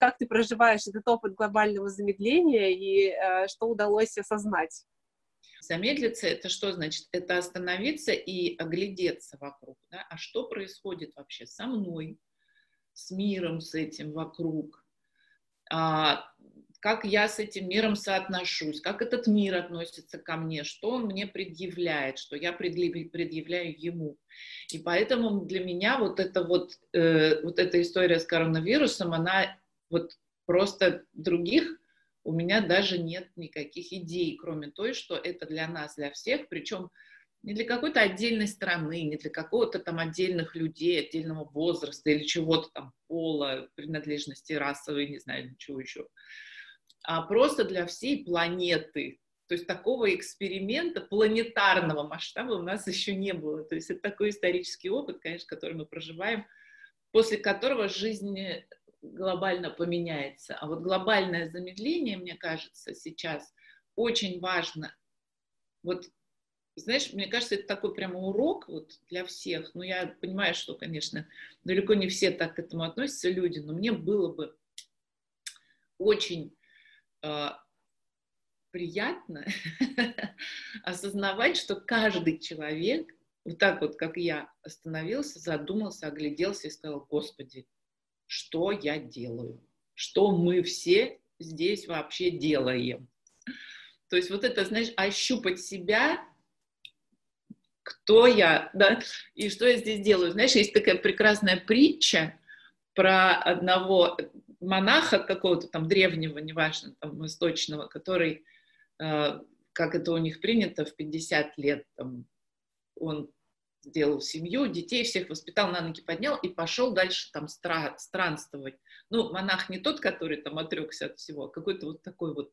как ты проживаешь этот опыт глобального замедления и э, что удалось осознать? Замедлиться — это что значит? Это остановиться и оглядеться вокруг. Да? А что происходит вообще со мной, с миром, с этим вокруг? А, как я с этим миром соотношусь, как этот мир относится ко мне, что он мне предъявляет, что я предъявляю ему. И поэтому для меня вот эта вот, э, вот эта история с коронавирусом, она вот просто других у меня даже нет никаких идей, кроме той, что это для нас, для всех, причем не для какой-то отдельной страны, не для какого-то там отдельных людей, отдельного возраста или чего-то там, пола, принадлежности расовой, не знаю, ничего еще, а просто для всей планеты. То есть такого эксперимента планетарного масштаба у нас еще не было. То есть это такой исторический опыт, конечно, который мы проживаем, после которого жизнь глобально поменяется. А вот глобальное замедление, мне кажется, сейчас очень важно. Вот, знаешь, мне кажется, это такой прямо урок вот для всех. Ну, я понимаю, что, конечно, далеко не все так к этому относятся люди, но мне было бы очень э, приятно осознавать, что каждый человек, вот так вот, как я, остановился, задумался, огляделся и сказал, Господи, что я делаю, что мы все здесь вообще делаем. То есть вот это, знаешь, ощупать себя, кто я, да, и что я здесь делаю. Знаешь, есть такая прекрасная притча про одного монаха какого-то там древнего, неважно, там, восточного, который, э, как это у них принято, в 50 лет там, он сделал семью, детей всех воспитал, на ноги поднял и пошел дальше там стра- странствовать. Ну, монах не тот, который там отрекся от всего, а какой-то вот такой вот,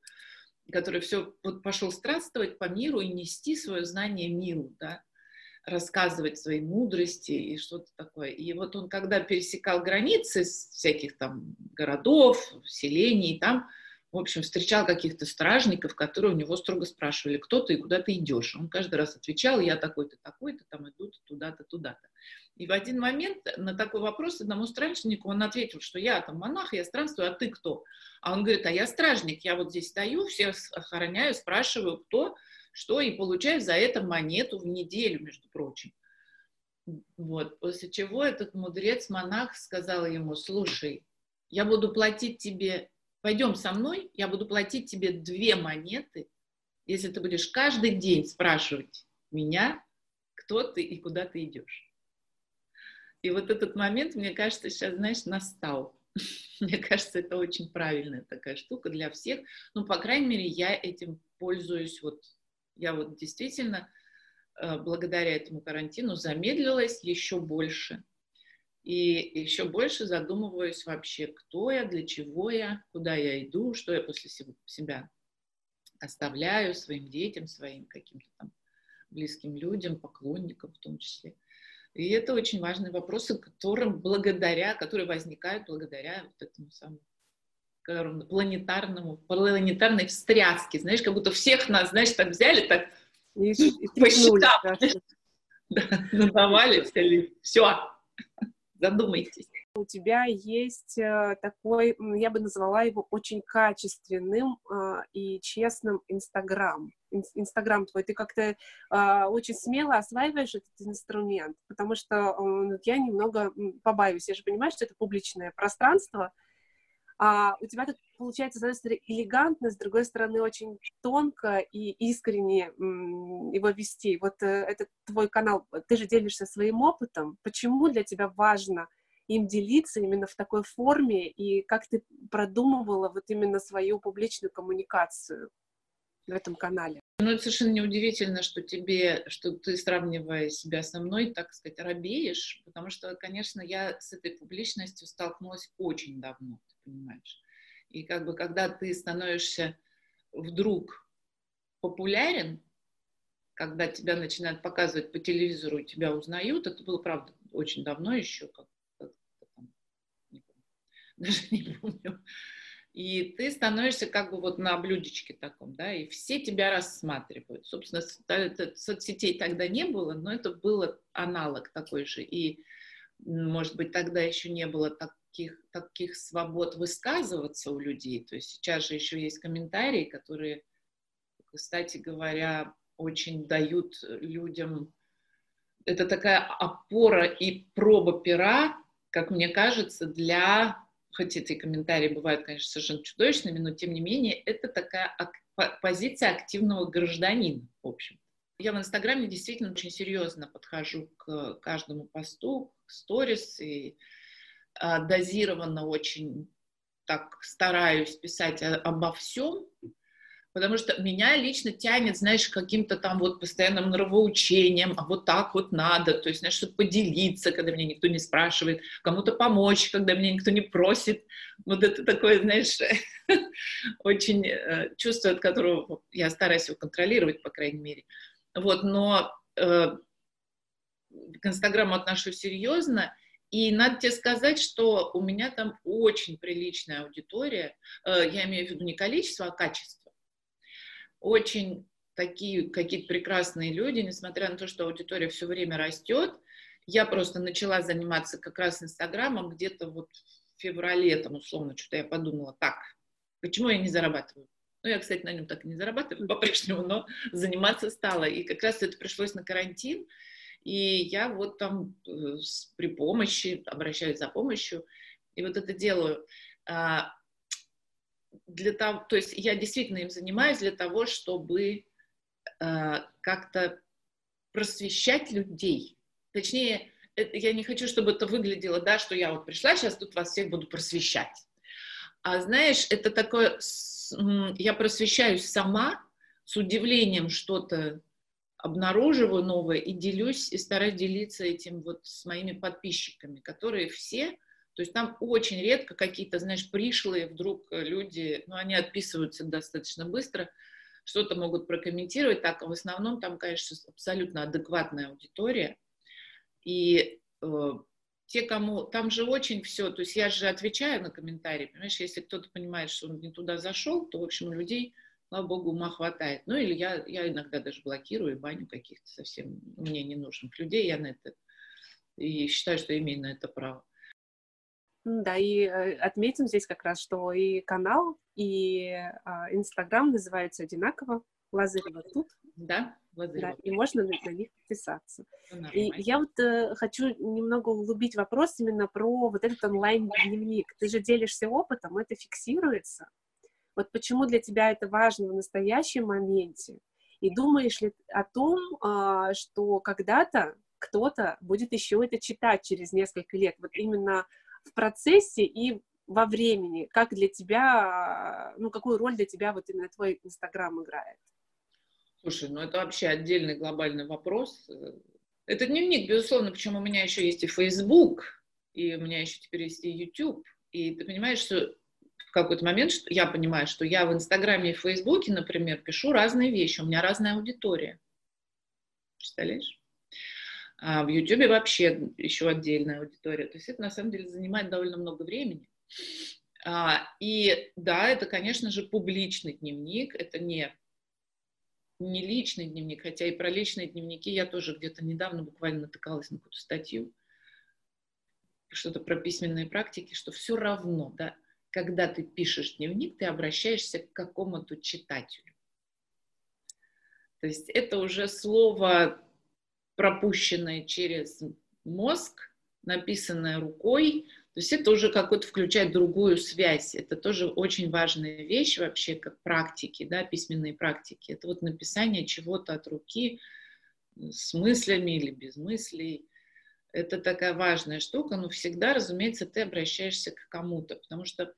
который все вот пошел странствовать по миру и нести свое знание миру, да, рассказывать свои мудрости и что-то такое. И вот он, когда пересекал границы всяких там городов, селений, там в общем, встречал каких-то стражников, которые у него строго спрашивали, кто ты и куда ты идешь. Он каждый раз отвечал, я такой-то, такой-то, там иду туда-то, туда-то. И в один момент на такой вопрос одному стражнику он ответил, что я там монах, я странствую, а ты кто? А он говорит, а я стражник, я вот здесь стою, всех охраняю, спрашиваю, кто, что, и получаю за это монету в неделю, между прочим. Вот, после чего этот мудрец-монах сказал ему, слушай, я буду платить тебе пойдем со мной, я буду платить тебе две монеты, если ты будешь каждый день спрашивать меня, кто ты и куда ты идешь. И вот этот момент, мне кажется, сейчас, знаешь, настал. Мне кажется, это очень правильная такая штука для всех. Ну, по крайней мере, я этим пользуюсь. Вот я вот действительно э, благодаря этому карантину замедлилась еще больше. И еще больше задумываюсь вообще, кто я, для чего я, куда я иду, что я после себя оставляю своим детям, своим каким-то там близким людям, поклонникам в том числе. И это очень важные вопросы, которым благодаря, которые возникают благодаря вот этому самому планетарному, планетарной встряске. Знаешь, как будто всех нас, знаешь, так взяли, так и, и по да, надавали, все, Задумайтесь. У тебя есть э, такой, я бы назвала его очень качественным э, и честным Инстаграм. Инстаграм твой, ты как-то э, очень смело осваиваешь этот инструмент, потому что я немного побаюсь. Я же понимаю, что это публичное пространство, а у тебя тут получается, с одной стороны, элегантно, с другой стороны, очень тонко и искренне его вести. Вот э, этот твой канал, ты же делишься своим опытом. Почему для тебя важно им делиться именно в такой форме, и как ты продумывала вот именно свою публичную коммуникацию в этом канале? Ну, это совершенно неудивительно, что тебе, что ты, сравнивая себя со мной, так сказать, робеешь, потому что, конечно, я с этой публичностью столкнулась очень давно, понимаешь. И как бы когда ты становишься вдруг популярен, когда тебя начинают показывать по телевизору, тебя узнают, это было, правда, очень давно еще, как, как там, не помню, даже не помню. И ты становишься как бы вот на блюдечке таком, да, и все тебя рассматривают. Собственно, соцсетей тогда не было, но это был аналог такой же. И может быть, тогда еще не было таких, таких свобод высказываться у людей. То есть сейчас же еще есть комментарии, которые, кстати говоря, очень дают людям... Это такая опора и проба пера, как мне кажется, для... Хоть эти комментарии бывают, конечно, совершенно чудовищными, но тем не менее, это такая позиция активного гражданина, в общем. Я в Инстаграме действительно очень серьезно подхожу к каждому посту, к сторис, и дозированно очень так стараюсь писать обо всем, потому что меня лично тянет, знаешь, каким-то там вот постоянным нравоучением, а вот так вот надо, то есть, знаешь, чтобы поделиться, когда меня никто не спрашивает, кому-то помочь, когда меня никто не просит, вот это такое, знаешь, очень э, чувство, от которого я стараюсь его контролировать, по крайней мере, вот, но э, к Инстаграму отношусь серьезно, и надо тебе сказать, что у меня там очень приличная аудитория, э, я имею в виду не количество, а качество. Очень такие какие-то прекрасные люди, несмотря на то, что аудитория все время растет. Я просто начала заниматься как раз Инстаграмом где-то вот в феврале, там, условно, что-то я подумала, так, почему я не зарабатываю? Ну, я, кстати, на нем так и не зарабатываю по-прежнему, но заниматься стала. И как раз это пришлось на карантин, и я вот там э, при помощи, обращаюсь за помощью, и вот это делаю. А, для того, то есть я действительно им занимаюсь для того, чтобы а, как-то просвещать людей. Точнее, я не хочу, чтобы это выглядело, да, что я вот пришла, сейчас тут вас всех буду просвещать. А знаешь, это такое, я просвещаюсь сама, с удивлением что-то обнаруживаю новое и делюсь, и стараюсь делиться этим вот с моими подписчиками, которые все, то есть там очень редко какие-то, знаешь, пришлые вдруг люди, ну, они отписываются достаточно быстро, что-то могут прокомментировать, так, в основном там, конечно, абсолютно адекватная аудитория, и э, те, кому... Там же очень все, то есть я же отвечаю на комментарии, понимаешь, если кто-то понимает, что он не туда зашел, то, в общем, у людей слава богу, ума хватает. Ну, или я, я иногда даже блокирую баню каких-то совсем мне не нужных людей, я на это и считаю, что имею на это право. Да, и э, отметим здесь как раз, что и канал, и а, Инстаграм называются одинаково. Лазарева тут. Да, Лазарева. Да, и можно на, на них подписаться. И я вот э, хочу немного углубить вопрос именно про вот этот онлайн-дневник. Ты же делишься опытом, это фиксируется. Вот почему для тебя это важно в настоящем моменте? И думаешь ли о том, а, что когда-то кто-то будет еще это читать через несколько лет? Вот именно в процессе и во времени, как для тебя, ну, какую роль для тебя вот именно твой Инстаграм играет? Слушай, ну это вообще отдельный глобальный вопрос. Это дневник, безусловно, причем у меня еще есть и Facebook, и у меня еще теперь есть и YouTube. И ты понимаешь, что в какой-то момент что я понимаю, что я в Инстаграме и в Фейсбуке, например, пишу разные вещи, у меня разная аудитория. Представляешь? А в Ютубе вообще еще отдельная аудитория. То есть это на самом деле занимает довольно много времени. А, и да, это, конечно же, публичный дневник, это не, не личный дневник, хотя и про личные дневники я тоже где-то недавно буквально натыкалась на какую-то статью, что-то про письменные практики, что все равно, да, когда ты пишешь дневник, ты обращаешься к какому-то читателю. То есть это уже слово, пропущенное через мозг, написанное рукой, то есть это уже какой-то включает другую связь. Это тоже очень важная вещь вообще, как практики, да, письменные практики. Это вот написание чего-то от руки с мыслями или без мыслей. Это такая важная штука, но всегда, разумеется, ты обращаешься к кому-то, потому что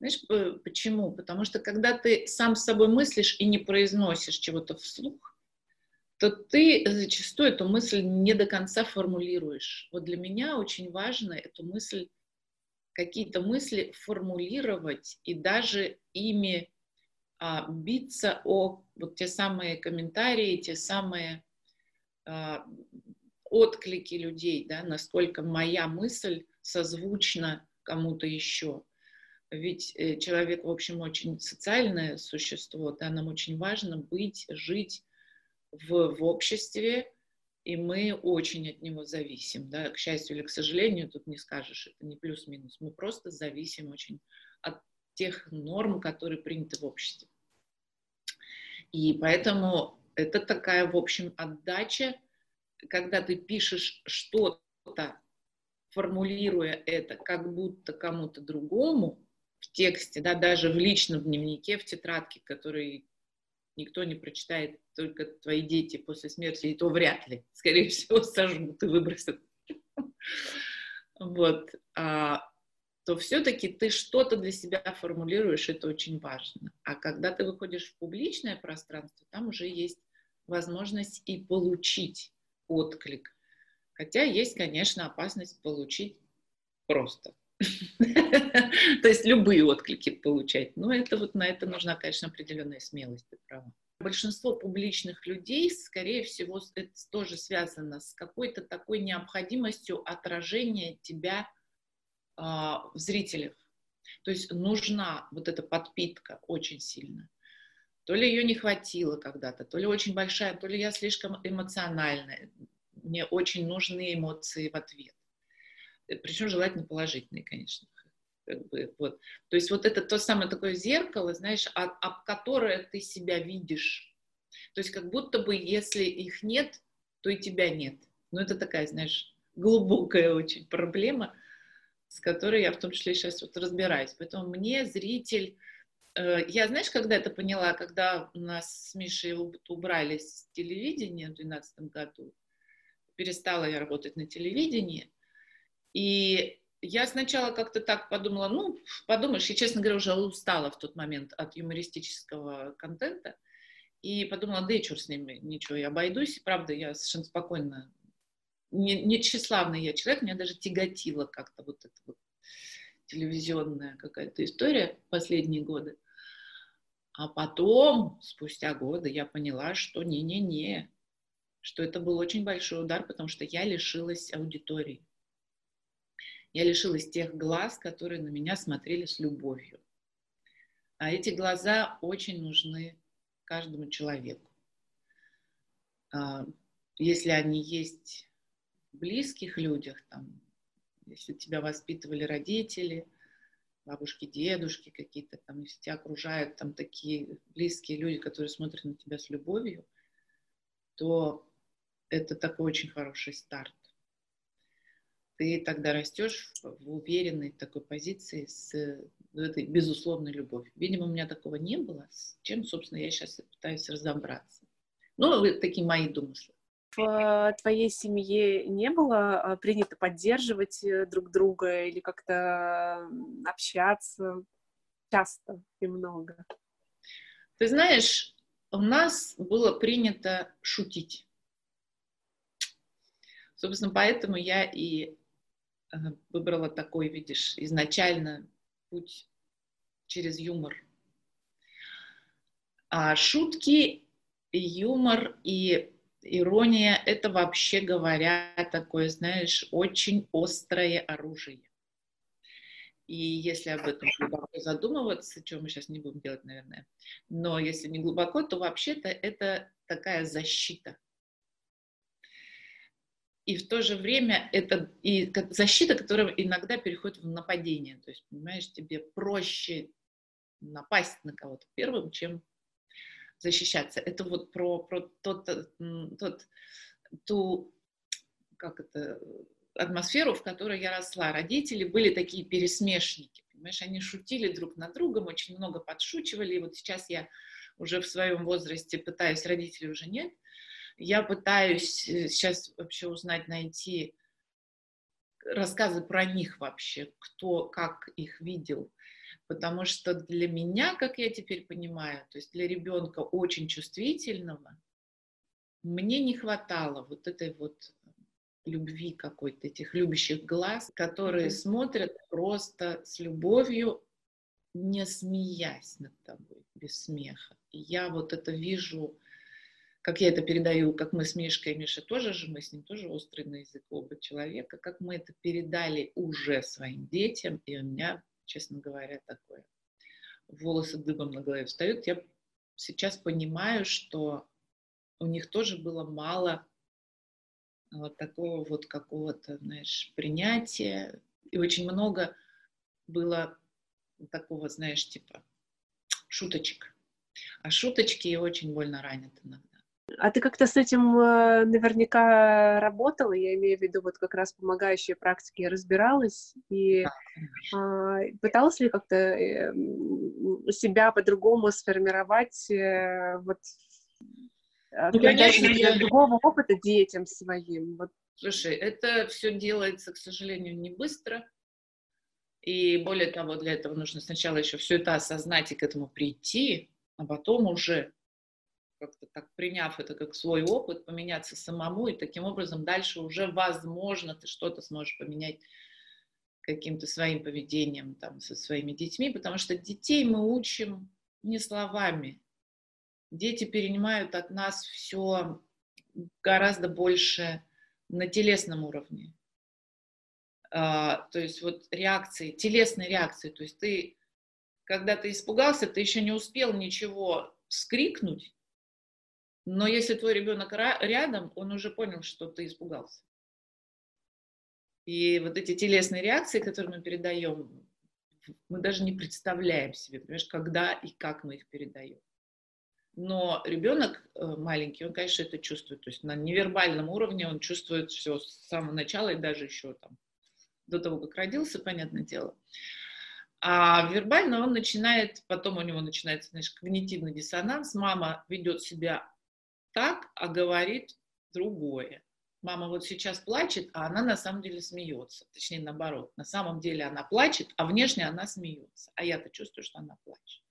знаешь, почему? Потому что когда ты сам с собой мыслишь и не произносишь чего-то вслух, то ты зачастую эту мысль не до конца формулируешь. Вот для меня очень важно эту мысль, какие-то мысли формулировать и даже ими а, биться о вот те самые комментарии, те самые а, отклики людей, да, насколько моя мысль созвучна кому-то еще. Ведь э, человек, в общем, очень социальное существо, да, нам очень важно быть, жить в, в обществе, и мы очень от него зависим. Да? К счастью или к сожалению, тут не скажешь, это не плюс-минус. Мы просто зависим очень от тех норм, которые приняты в обществе. И поэтому это такая, в общем, отдача, когда ты пишешь что-то, формулируя это как будто кому-то другому в тексте, да, даже в личном дневнике, в тетрадке, который никто не прочитает, только твои дети после смерти, и то вряд ли, скорее всего, сожгут и выбросят. Вот. А, то все-таки ты что-то для себя формулируешь, это очень важно. А когда ты выходишь в публичное пространство, там уже есть возможность и получить отклик. Хотя есть, конечно, опасность получить просто. То есть любые отклики получать. Но это вот на это нужна, конечно, определенная смелость, ты права. Большинство публичных людей, скорее всего, это тоже связано с какой-то такой необходимостью отражения тебя э, в зрителях. То есть нужна вот эта подпитка очень сильно. То ли ее не хватило когда-то, то ли очень большая, то ли я слишком эмоциональная. Мне очень нужны эмоции в ответ. Э, Причем желательно положительные, конечно. Как бы, вот. То есть вот это то самое такое зеркало, знаешь, об, об которое ты себя видишь. То есть как будто бы если их нет, то и тебя нет. Ну это такая, знаешь, глубокая очень проблема, с которой я в том числе сейчас вот разбираюсь. Поэтому мне зритель... Э, я, знаешь, когда это поняла, когда у нас с Мишей убрали с телевидения в 2012 году, перестала я работать на телевидении, и я сначала как-то так подумала, ну, подумаешь, я, честно говоря, уже устала в тот момент от юмористического контента, и подумала, да и черт с ним, ничего, я обойдусь. Правда, я совершенно спокойно, не, не тщеславный я человек, меня даже тяготила как-то вот эта вот телевизионная какая-то история последние годы. А потом, спустя годы, я поняла, что не-не-не, что это был очень большой удар, потому что я лишилась аудитории. Я лишилась тех глаз, которые на меня смотрели с любовью. А эти глаза очень нужны каждому человеку. А, если они есть в близких людях, там, если тебя воспитывали родители, бабушки, дедушки какие-то, там, если тебя окружают там такие близкие люди, которые смотрят на тебя с любовью, то это такой очень хороший старт ты тогда растешь в уверенной такой позиции с этой безусловной любовью. Видимо, у меня такого не было, с чем, собственно, я сейчас пытаюсь разобраться. Ну, такие мои домыслы. В твоей семье не было а, принято поддерживать э, друг друга или как-то общаться часто и много? Ты знаешь, у нас было принято шутить. Собственно, поэтому я и выбрала такой, видишь, изначально путь через юмор. А шутки, юмор и ирония – это вообще говоря такое, знаешь, очень острое оружие. И если об этом глубоко задумываться, чего мы сейчас не будем делать, наверное, но если не глубоко, то вообще-то это такая защита – и в то же время это и защита, которая иногда переходит в нападение. То есть, понимаешь, тебе проще напасть на кого-то первым, чем защищаться. Это вот про, про тот, тот, ту, как это, атмосферу, в которой я росла. Родители были такие пересмешники, понимаешь, они шутили друг над другом, очень много подшучивали, и вот сейчас я уже в своем возрасте пытаюсь, родителей уже нет, я пытаюсь э, сейчас вообще узнать, найти рассказы про них вообще, кто как их видел. Потому что для меня, как я теперь понимаю, то есть для ребенка очень чувствительного, мне не хватало вот этой вот любви какой-то, этих любящих глаз, которые mm-hmm. смотрят просто с любовью, не смеясь над тобой, без смеха. И я вот это вижу как я это передаю, как мы с Мишкой, Миша тоже же, мы с ним тоже острый на язык оба человека, как мы это передали уже своим детям, и у меня, честно говоря, такое, волосы дыбом на голове встают, я сейчас понимаю, что у них тоже было мало вот такого вот какого-то, знаешь, принятия. И очень много было такого, знаешь, типа шуточек. А шуточки очень больно ранят иногда. А ты как-то с этим э, наверняка работала, я имею в виду вот как раз помогающие практики разбиралась и да, э, пыталась ли как-то э, себя по-другому сформировать э, вот ну, конечно, я... другого опыта детям своим. Вот. Слушай, это все делается, к сожалению, не быстро. И более того, для этого нужно сначала еще все это осознать и к этому прийти, а потом уже как-то так приняв это как свой опыт, поменяться самому, и таким образом дальше уже, возможно, ты что-то сможешь поменять каким-то своим поведением там, со своими детьми, потому что детей мы учим не словами. Дети перенимают от нас все гораздо больше на телесном уровне. А, то есть вот реакции, телесные реакции. То есть ты, когда ты испугался, ты еще не успел ничего скрикнуть, но если твой ребенок рядом, он уже понял, что ты испугался. И вот эти телесные реакции, которые мы передаем, мы даже не представляем себе, понимаешь, когда и как мы их передаем. Но ребенок э, маленький, он, конечно, это чувствует. То есть на невербальном уровне он чувствует все с самого начала и даже еще там до того, как родился, понятное дело. А вербально он начинает, потом у него начинается, знаешь, когнитивный диссонанс. Мама ведет себя так, а говорит другое. Мама вот сейчас плачет, а она на самом деле смеется. Точнее, наоборот. На самом деле она плачет, а внешне она смеется. А я-то чувствую, что она плачет.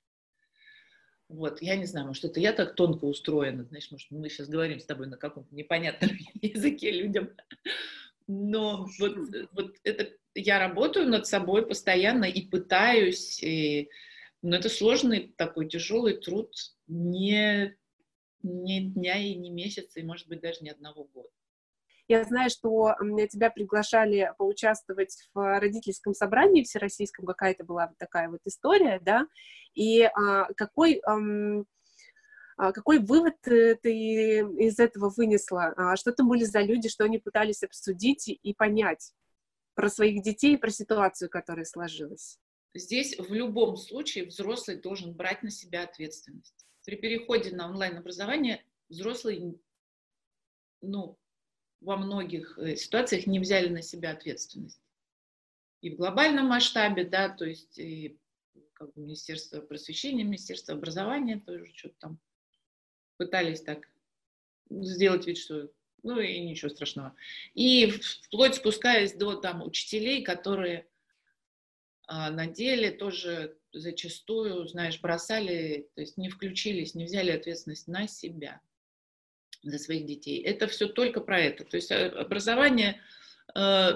Вот, я не знаю, может, это я так тонко устроена, знаешь, может, мы сейчас говорим с тобой на каком-то непонятном языке людям. Но вот, вот это я работаю над собой постоянно и пытаюсь, и, но это сложный такой тяжелый труд, не ни дня и ни месяца, и, может быть, даже ни одного года. Я знаю, что тебя приглашали поучаствовать в родительском собрании всероссийском, какая-то была такая вот история, да, и а, какой, а, какой вывод ты из этого вынесла? А, что там были за люди, что они пытались обсудить и понять про своих детей, про ситуацию, которая сложилась? Здесь в любом случае взрослый должен брать на себя ответственность при переходе на онлайн-образование взрослые, ну, во многих э, ситуациях не взяли на себя ответственность. И в глобальном масштабе, да, то есть и как бы Министерство просвещения, Министерство образования тоже что-то там пытались так сделать вид, что ну и ничего страшного. И вплоть спускаясь до там учителей, которые а, на деле тоже зачастую, знаешь, бросали, то есть не включились, не взяли ответственность на себя за своих детей. Это все только про это. То есть э, образование, э,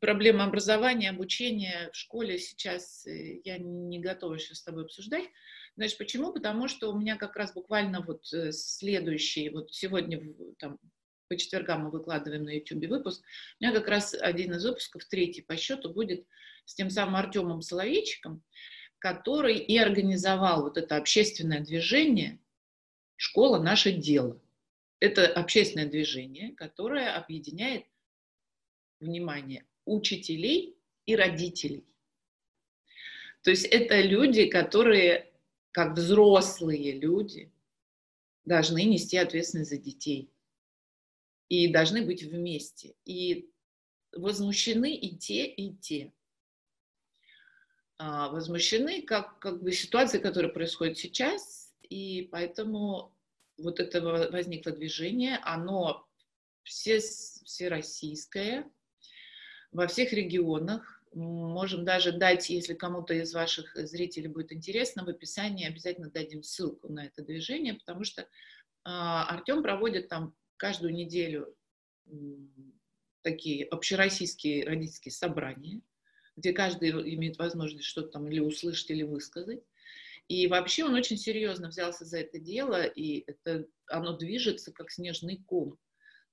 проблема образования, обучения в школе сейчас э, я не готова сейчас с тобой обсуждать. Знаешь, почему? Потому что у меня как раз буквально вот следующий, вот сегодня там, по четвергам мы выкладываем на YouTube выпуск, у меня как раз один из выпусков, третий по счету, будет с тем самым Артемом Соловейчиком, который и организовал вот это общественное движение «Школа – наше дело». Это общественное движение, которое объединяет, внимание, учителей и родителей. То есть это люди, которые, как взрослые люди, должны нести ответственность за детей и должны быть вместе. И возмущены и те, и те. А, возмущены как, как бы ситуацией, которая происходит сейчас, и поэтому вот это возникло движение, оно все, всероссийское, во всех регионах. Можем даже дать, если кому-то из ваших зрителей будет интересно, в описании обязательно дадим ссылку на это движение, потому что э, Артем проводит там каждую неделю такие общероссийские родительские собрания, где каждый имеет возможность что-то там или услышать, или высказать. И вообще он очень серьезно взялся за это дело, и это, оно движется как снежный ком.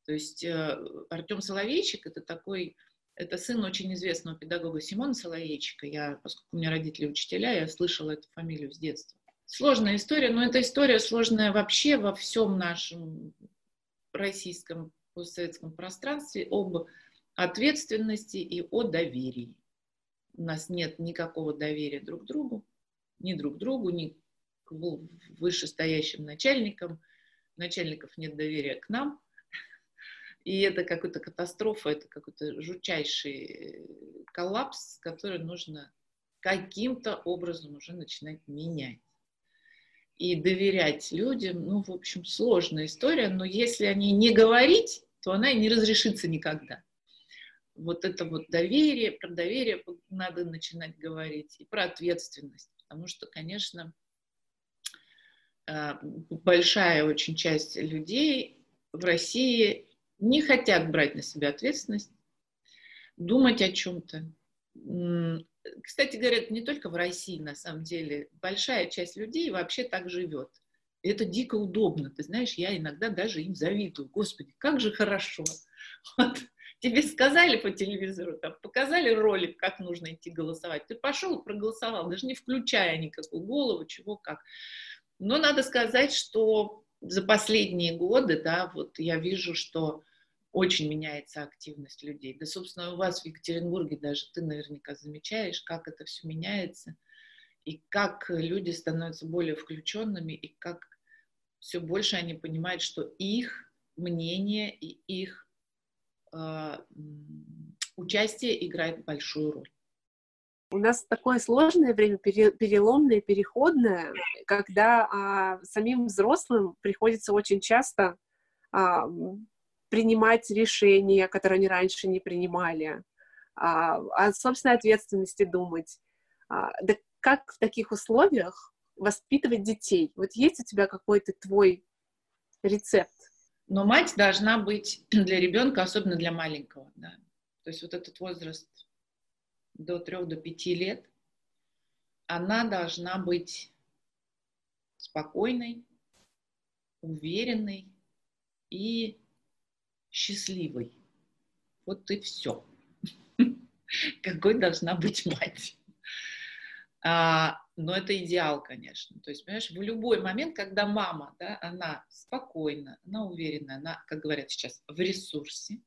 То есть э, Артем Соловейчик – это такой, это сын очень известного педагога Симона Соловейчика. Я, поскольку у меня родители учителя, я слышала эту фамилию с детства. Сложная история, но эта история сложная вообще во всем нашем российском постсоветском пространстве об ответственности и о доверии. У нас нет никакого доверия друг к другу, ни друг к другу, ни к вышестоящим начальникам. Начальников нет доверия к нам. И это какая-то катастрофа, это какой-то жутчайший э, коллапс, который нужно каким-то образом уже начинать менять. И доверять людям, ну, в общем, сложная история, но если о ней не говорить, то она и не разрешится никогда. Вот это вот доверие, про доверие надо начинать говорить, и про ответственность, потому что, конечно, э, большая очень часть людей в России не хотят брать на себя ответственность, думать о чем-то. Кстати говоря, не только в России, на самом деле, большая часть людей вообще так живет. Это дико удобно. Ты знаешь, я иногда даже им завидую. Господи, как же хорошо. Вот. Тебе сказали по телевизору, там, показали ролик, как нужно идти голосовать. Ты пошел проголосовал, даже не включая никакую голову, чего как. Но надо сказать, что за последние годы, да, вот я вижу, что очень меняется активность людей. Да, собственно, у вас в Екатеринбурге даже ты наверняка замечаешь, как это все меняется, и как люди становятся более включенными, и как все больше они понимают, что их мнение и их участие играет большую роль. У нас такое сложное время, переломное, переходное, когда а, самим взрослым приходится очень часто а, принимать решения, которые они раньше не принимали, а, о собственной ответственности думать. А, да как в таких условиях воспитывать детей? Вот есть у тебя какой-то твой рецепт? Но мать должна быть для ребенка, особенно для маленького, да. То есть вот этот возраст до трех, до пяти лет, она должна быть спокойной, уверенной и счастливой. Вот и все. Какой должна быть мать. А, но это идеал, конечно. То есть, понимаешь, в любой момент, когда мама, да, она спокойна, она уверена, она, как говорят сейчас, в ресурсе,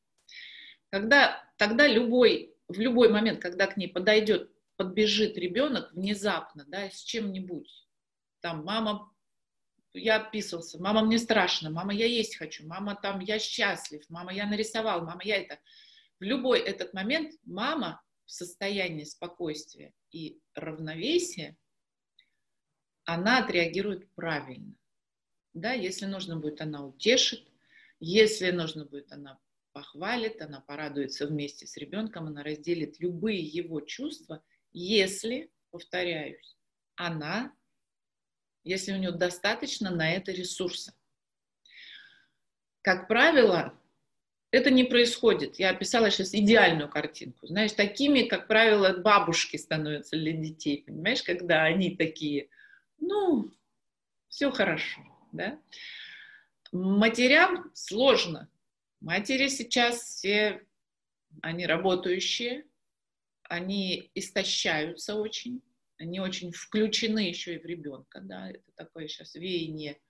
когда, тогда любой, в любой момент, когда к ней подойдет, подбежит ребенок внезапно, да, с чем-нибудь, там, мама я описывался, мама, мне страшно, мама, я есть хочу, мама, там, я счастлив, мама, я нарисовал, мама, я это. В любой этот момент мама в состоянии спокойствия и равновесия, она отреагирует правильно. Да, если нужно будет, она утешит, если нужно будет, она похвалит, она порадуется вместе с ребенком, она разделит любые его чувства, если, повторяюсь, она если у него достаточно на это ресурса. Как правило, это не происходит. Я описала сейчас идеальную картинку. Знаешь, такими, как правило, бабушки становятся для детей, понимаешь, когда они такие, ну, все хорошо, да. Матерям сложно. Матери сейчас все, они работающие, они истощаются очень, они очень включены еще и в ребенка, да, это такое сейчас веяние,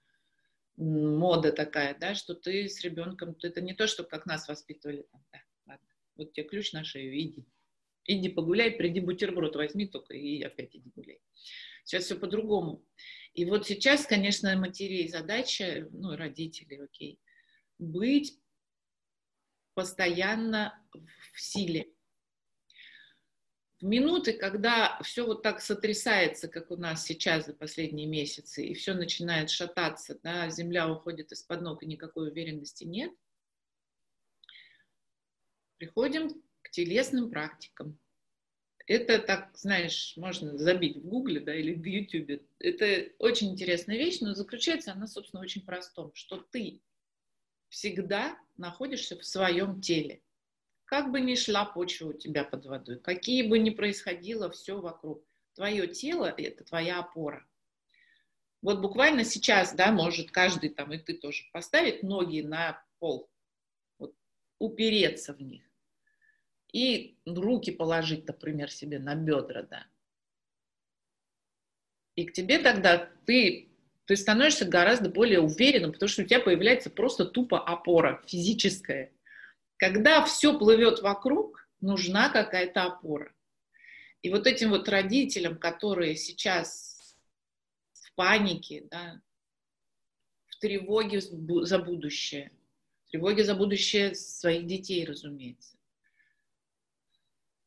мода такая, да, что ты с ребенком, это не то, что как нас воспитывали, там, да, ладно, вот тебе ключ на шею, иди, иди погуляй, приди бутерброд возьми только и опять иди гуляй. Сейчас все по-другому. И вот сейчас, конечно, матерей задача, ну, родителей, окей, быть постоянно в силе, в минуты, когда все вот так сотрясается, как у нас сейчас за последние месяцы, и все начинает шататься, да, земля уходит из-под ног, и никакой уверенности нет, приходим к телесным практикам. Это так, знаешь, можно забить в Гугле, да, или в Ютубе. Это очень интересная вещь, но заключается она, собственно, очень простом, что ты всегда находишься в своем теле. Как бы ни шла почва у тебя под водой, какие бы ни происходило все вокруг, твое тело – это твоя опора. Вот буквально сейчас, да, может каждый там, и ты тоже, поставить ноги на пол, вот, упереться в них. И руки положить, например, себе на бедра, да. И к тебе тогда ты ты становишься гораздо более уверенным, потому что у тебя появляется просто тупо опора физическая. Когда все плывет вокруг, нужна какая-то опора. И вот этим вот родителям, которые сейчас в панике, да, в тревоге за будущее, в тревоге за будущее своих детей, разумеется,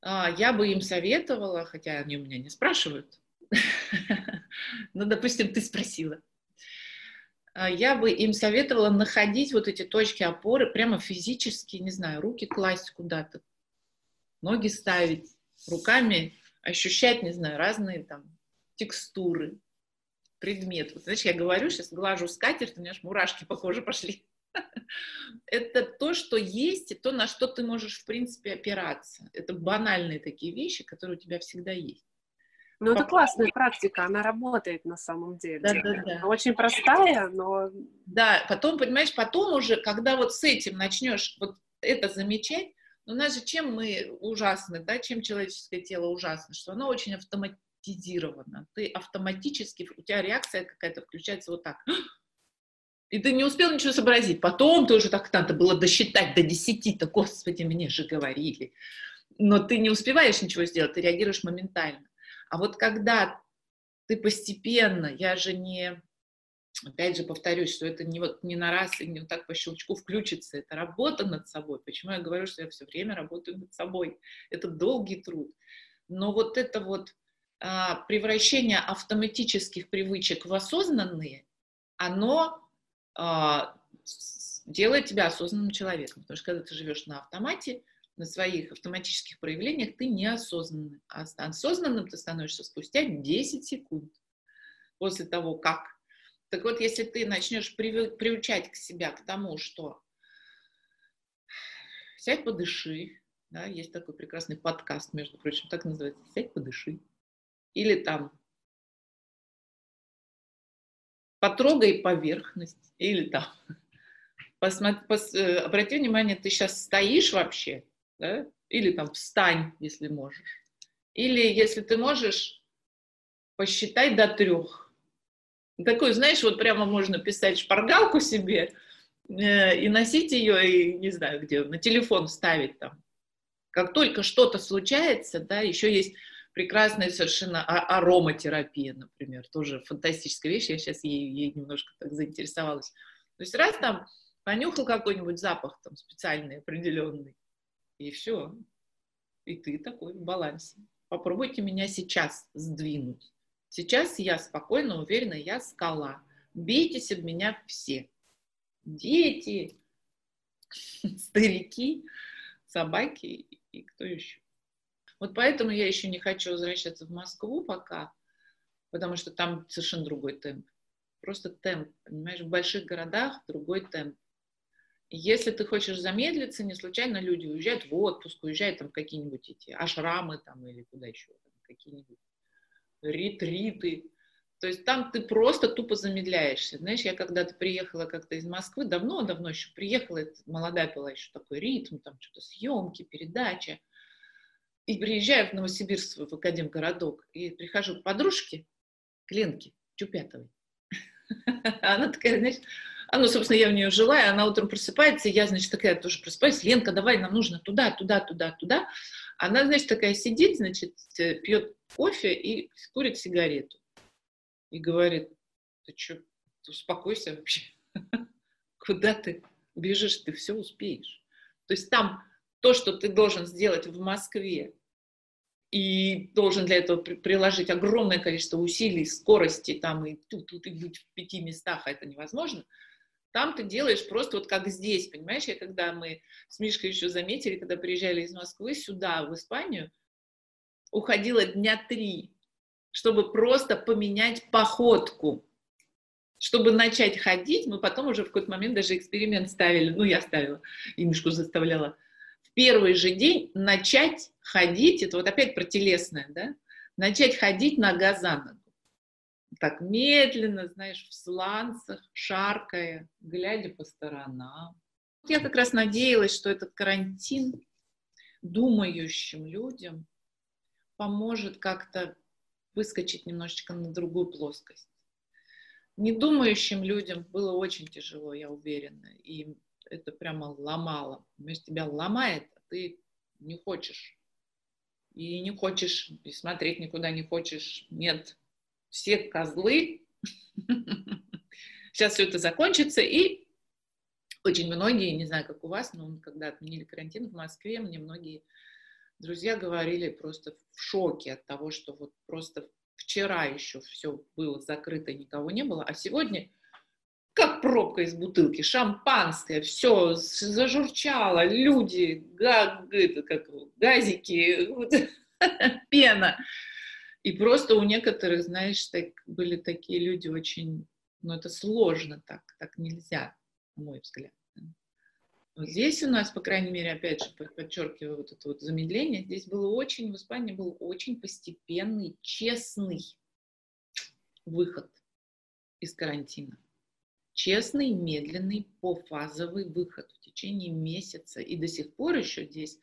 я бы им советовала, хотя они у меня не спрашивают, ну, допустим, ты спросила, а, я бы им советовала находить вот эти точки опоры прямо физически, не знаю, руки класть куда-то, ноги ставить, руками ощущать, не знаю, разные там текстуры, предметы. Вот, знаешь, я говорю, сейчас глажу скатерть, у меня аж мурашки по коже пошли. Это то, что есть, и то, на что ты можешь, в принципе, опираться. Это банальные такие вещи, которые у тебя всегда есть. Ну, это классная практика, она работает на самом деле. Да, да, да. Очень простая, но... Да, потом, понимаешь, потом уже, когда вот с этим начнешь вот это замечать, ну, у нас же чем мы ужасны, да, чем человеческое тело ужасно, что оно очень автоматизировано. Ты автоматически, у тебя реакция какая-то включается вот так. И ты не успел ничего сообразить. Потом ты уже так надо было досчитать до десяти-то, господи, мне же говорили. Но ты не успеваешь ничего сделать, ты реагируешь моментально. А вот когда ты постепенно, я же не, опять же повторюсь, что это не вот не на раз и не вот так по щелчку включится, это работа над собой. Почему я говорю, что я все время работаю над собой? Это долгий труд. Но вот это вот а, превращение автоматических привычек в осознанные, оно делает тебя осознанным человеком. Потому что когда ты живешь на автомате, на своих автоматических проявлениях, ты неосознанный. А осознанным ты становишься спустя 10 секунд после того, как. Так вот, если ты начнешь приучать к себя к тому, что сядь, подыши, да, есть такой прекрасный подкаст, между прочим, так называется, сядь, подыши. Или там потрогай поверхность, или там посмотри, пос, э, обрати внимание, ты сейчас стоишь вообще, да? или там встань, если можешь. Или если ты можешь, посчитай до трех. Такой, знаешь, вот прямо можно писать шпаргалку себе э, и носить ее, и не знаю где, на телефон ставить там. Как только что-то случается, да, еще есть прекрасная совершенно а, ароматерапия, например, тоже фантастическая вещь, я сейчас ей, ей немножко так заинтересовалась. То есть раз там понюхал какой-нибудь запах там специальный, определенный, и все. И ты такой в балансе. Попробуйте меня сейчас сдвинуть. Сейчас я спокойно, уверена, я скала. Бейтесь об меня все. Дети, старики, собаки и кто еще. Вот поэтому я еще не хочу возвращаться в Москву пока, потому что там совершенно другой темп. Просто темп, понимаешь, в больших городах другой темп. Если ты хочешь замедлиться, не случайно люди уезжают в отпуск, уезжают там какие-нибудь эти ашрамы там или куда еще, какие-нибудь ретриты. То есть там ты просто тупо замедляешься. Знаешь, я когда-то приехала как-то из Москвы, давно-давно еще приехала, молодая была еще такой ритм, там что-то съемки, передача. И приезжаю в Новосибирск, в Академгородок, и прихожу к подружке, к Ленке Чупятовой. Она такая, знаешь, а, ну, собственно, я в нее жила, и она утром просыпается, и я, значит, такая тоже просыпаюсь, Ленка, давай, нам нужно туда, туда, туда, туда. Она, значит, такая сидит, значит, э, пьет кофе и курит сигарету. И говорит, ты что, успокойся вообще. Куда ты бежишь, ты все успеешь. То есть там то, что ты должен сделать в Москве, и должен для этого приложить огромное количество усилий, скорости там и тут, тут и быть в пяти местах, а это невозможно – там ты делаешь просто вот как здесь, понимаешь? Я когда мы с Мишкой еще заметили, когда приезжали из Москвы сюда, в Испанию, уходило дня три, чтобы просто поменять походку. Чтобы начать ходить, мы потом уже в какой-то момент даже эксперимент ставили, ну, я ставила, и Мишку заставляла. Первый же день начать ходить, это вот опять про телесное, да, начать ходить нога за ногу так медленно, знаешь, в сланцах, шаркая, глядя по сторонам. Я как раз надеялась, что этот карантин думающим людям поможет как-то выскочить немножечко на другую плоскость. Недумающим людям было очень тяжело, я уверена. И это прямо ломало. Понимаешь, тебя ломает, а ты не хочешь. И не хочешь, и смотреть никуда не хочешь. Нет, все козлы. Сейчас все это закончится, и очень многие, не знаю, как у вас, но когда отменили карантин в Москве, мне многие друзья говорили просто в шоке от того, что вот просто вчера еще все было закрыто, никого не было, а сегодня как пробка из бутылки, шампанское, все зажурчало, люди, га, это, как, газики, пена. И просто у некоторых, знаешь, так, были такие люди очень, ну это сложно так, так нельзя, на мой взгляд. Вот здесь у нас, по крайней мере, опять же, подчеркиваю вот это вот замедление, здесь было очень, в Испании был очень постепенный, честный выход из карантина. Честный, медленный, пофазовый выход в течение месяца. И до сих пор еще здесь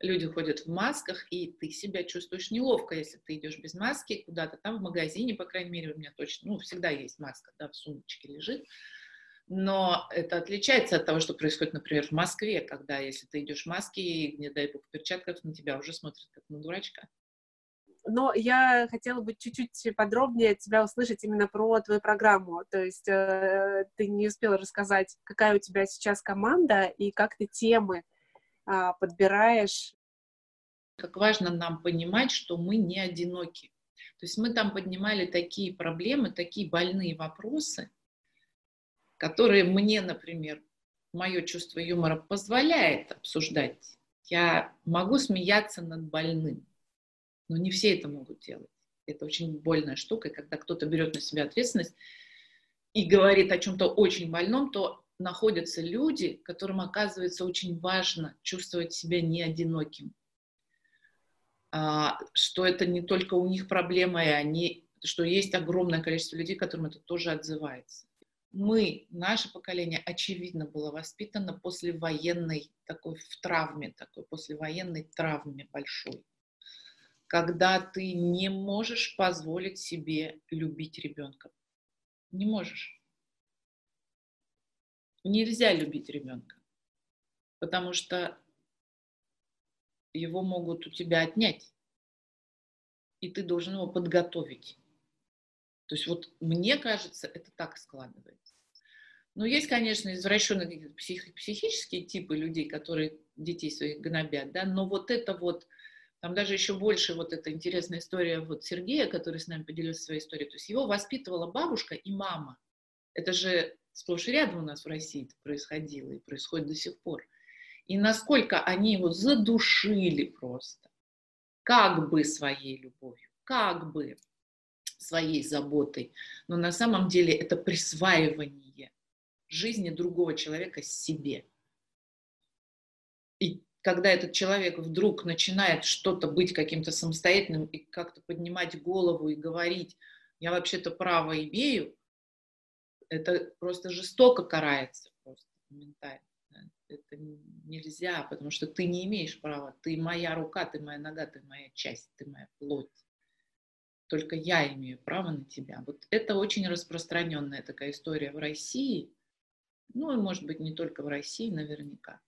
люди ходят в масках, и ты себя чувствуешь неловко, если ты идешь без маски куда-то там в магазине, по крайней мере, у меня точно, ну, всегда есть маска, да, в сумочке лежит но это отличается от того, что происходит, например, в Москве, когда если ты идешь в маске и, не дай бог, в перчатках, на тебя уже смотрят как на дурачка. Но я хотела бы чуть-чуть подробнее тебя услышать именно про твою программу. То есть э, ты не успела рассказать, какая у тебя сейчас команда и как ты темы э, подбираешь. Как важно нам понимать, что мы не одиноки. То есть мы там поднимали такие проблемы, такие больные вопросы, которые мне, например, мое чувство юмора позволяет обсуждать. Я могу смеяться над больным, но не все это могут делать. Это очень больная штука, и когда кто-то берет на себя ответственность и говорит о чем-то очень больном, то находятся люди, которым оказывается очень важно чувствовать себя не одиноким. А, что это не только у них проблема, и они, что есть огромное количество людей, которым это тоже отзывается мы, наше поколение, очевидно, было воспитано после военной такой в травме, такой послевоенной травме большой, когда ты не можешь позволить себе любить ребенка. Не можешь. Нельзя любить ребенка, потому что его могут у тебя отнять, и ты должен его подготовить. То есть вот мне кажется, это так складывается. Но есть, конечно, извращенные псих, психические типы людей, которые детей своих гнобят, да, но вот это вот, там даже еще больше вот эта интересная история вот Сергея, который с нами поделился своей историей, то есть его воспитывала бабушка и мама. Это же сплошь и рядом у нас в России это происходило и происходит до сих пор. И насколько они его задушили просто, как бы своей любовью, как бы своей заботой, но на самом деле это присваивание жизни другого человека себе. Когда этот человек вдруг начинает что-то быть каким-то самостоятельным и как-то поднимать голову и говорить, я вообще-то право имею, это просто жестоко карается просто моментально. Это нельзя, потому что ты не имеешь права. Ты моя рука, ты моя нога, ты моя часть, ты моя плоть только я имею право на тебя. Вот это очень распространенная такая история в России, ну и может быть не только в России, наверняка,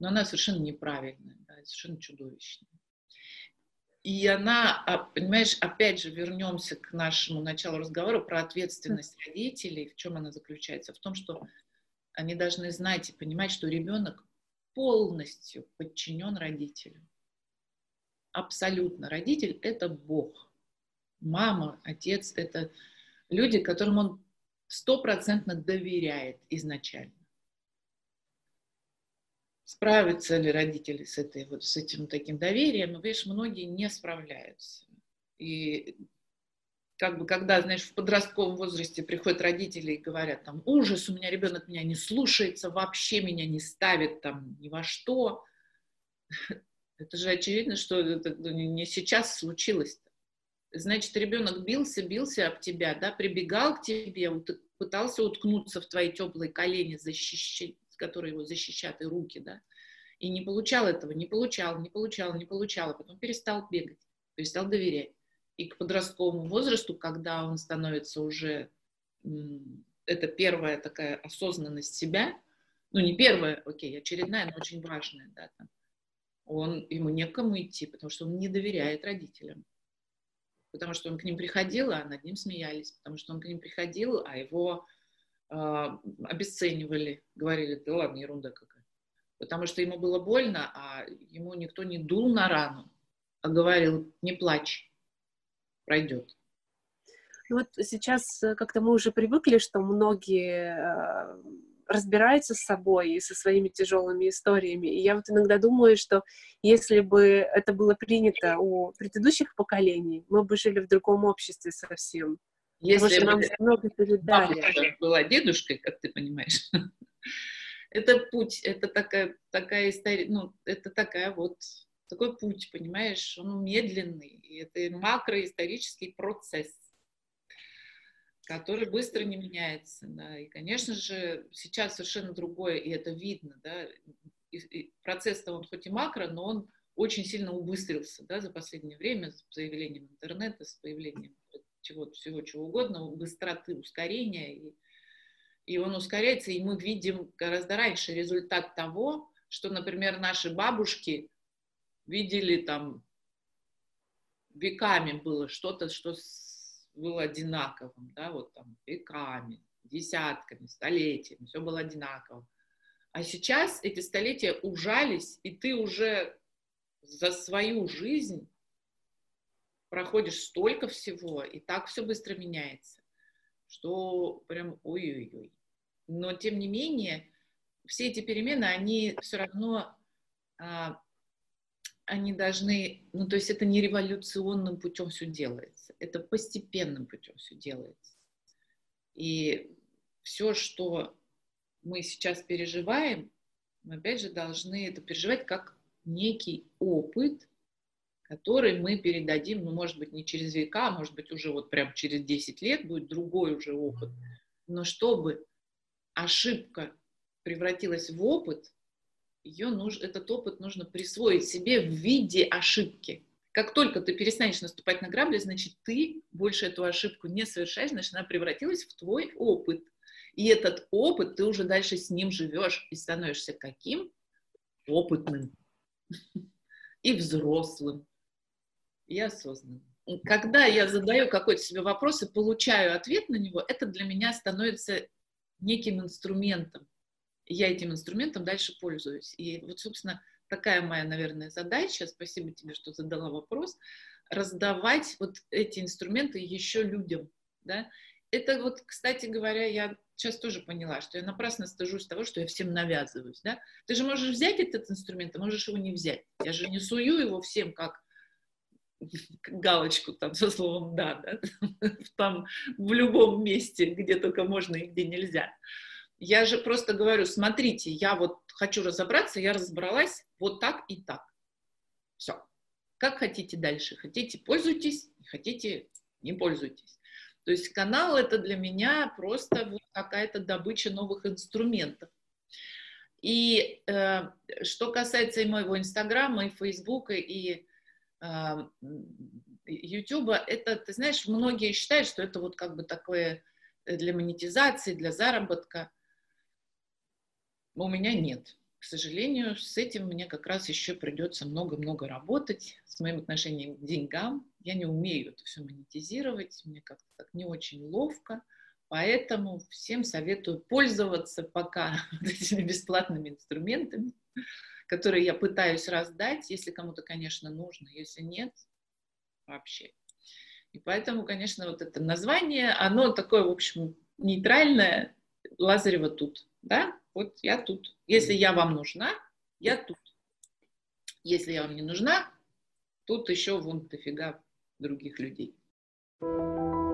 но она совершенно неправильная, да, совершенно чудовищная. И она, а, понимаешь, опять же вернемся к нашему началу разговора про ответственность родителей. В чем она заключается? В том, что они должны знать и понимать, что ребенок полностью подчинен родителю. Абсолютно. Родитель – это Бог мама, отец — это люди, которым он стопроцентно доверяет изначально. Справятся ли родители с, этой, вот, с этим таким доверием? Ну, видишь, многие не справляются. И как бы, когда, знаешь, в подростковом возрасте приходят родители и говорят, там, ужас, у меня ребенок меня не слушается, вообще меня не ставит там ни во что. Это же очевидно, что это не сейчас случилось. значит, ребенок бился, бился об тебя, да, прибегал к тебе, пытался уткнуться в твои теплые колени, защищать, которые его защищат, и руки, да, и не получал этого, не получал, не получал, не получал, а потом перестал бегать, перестал доверять. И к подростковому возрасту, когда он становится уже это первая такая осознанность себя, ну не первая, окей, очередная, но очень важная, да, там. он, ему некому идти, потому что он не доверяет родителям, потому что он к ним приходил, а над ним смеялись, потому что он к ним приходил, а его обесценивали, говорили, да ладно, ерунда какая, потому что ему было больно, а ему никто не дул на рану, а говорил, не плачь, пройдет. Ну вот сейчас э, как-то мы уже привыкли, что многие э, разбираются с собой и со своими тяжелыми историями. И я вот иногда думаю, что если бы это было принято у предыдущих поколений, мы бы жили в другом обществе совсем. Если нам много передали. была дедушкой, как ты понимаешь, это путь, это такая, такая история, ну, это такая вот, такой путь, понимаешь, он медленный, и это макроисторический процесс который быстро не меняется, да, и, конечно же, сейчас совершенно другое, и это видно, да, процесс-то он хоть и макро, но он очень сильно убыстрился, да, за последнее время, с появлением интернета, с появлением чего-то, всего чего угодно, быстроты, ускорения, и, и он ускоряется, и мы видим гораздо раньше результат того, что, например, наши бабушки видели там веками было что-то, что был одинаковым, да, вот там веками, десятками, столетиями, все было одинаково. А сейчас эти столетия ужались, и ты уже за свою жизнь проходишь столько всего, и так все быстро меняется, что прям ой-ой-ой. Но тем не менее, все эти перемены, они все равно а, они должны, ну то есть это не революционным путем все делается, это постепенным путем все делается. И все, что мы сейчас переживаем, мы опять же должны это переживать как некий опыт, который мы передадим, ну, может быть, не через века, а может быть, уже вот прям через 10 лет будет другой уже опыт. Но чтобы ошибка превратилась в опыт, ее нужно, этот опыт нужно присвоить себе в виде ошибки. Как только ты перестанешь наступать на грабли, значит, ты больше эту ошибку не совершаешь, значит, она превратилась в твой опыт. И этот опыт, ты уже дальше с ним живешь и становишься каким? Опытным. И взрослым. И осознанным. Когда я задаю какой-то себе вопрос и получаю ответ на него, это для меня становится неким инструментом я этим инструментом дальше пользуюсь. И вот, собственно, такая моя, наверное, задача, спасибо тебе, что задала вопрос, раздавать вот эти инструменты еще людям, да. Это вот, кстати говоря, я сейчас тоже поняла, что я напрасно стыжусь того, что я всем навязываюсь, да. Ты же можешь взять этот инструмент, а можешь его не взять. Я же не сую его всем как галочку там со словом «да», да, там в любом месте, где только можно и где нельзя. Я же просто говорю, смотрите, я вот хочу разобраться, я разобралась вот так и так. Все. Как хотите дальше. Хотите, пользуйтесь, хотите, не пользуйтесь. То есть канал это для меня просто вот какая-то добыча новых инструментов. И э, что касается и моего Инстаграма, и Фейсбука, и э, Ютуба, это, ты знаешь, многие считают, что это вот как бы такое для монетизации, для заработка у меня нет. К сожалению, с этим мне как раз еще придется много-много работать, с моим отношением к деньгам. Я не умею это все монетизировать, мне как-то так не очень ловко. Поэтому всем советую пользоваться пока этими бесплатными инструментами, которые я пытаюсь раздать, если кому-то, конечно, нужно, если нет, вообще. И поэтому, конечно, вот это название, оно такое, в общем, нейтральное, Лазарева тут, да, вот я тут. Если я вам нужна, я тут. Если я вам не нужна, тут еще вон дофига других людей. thank you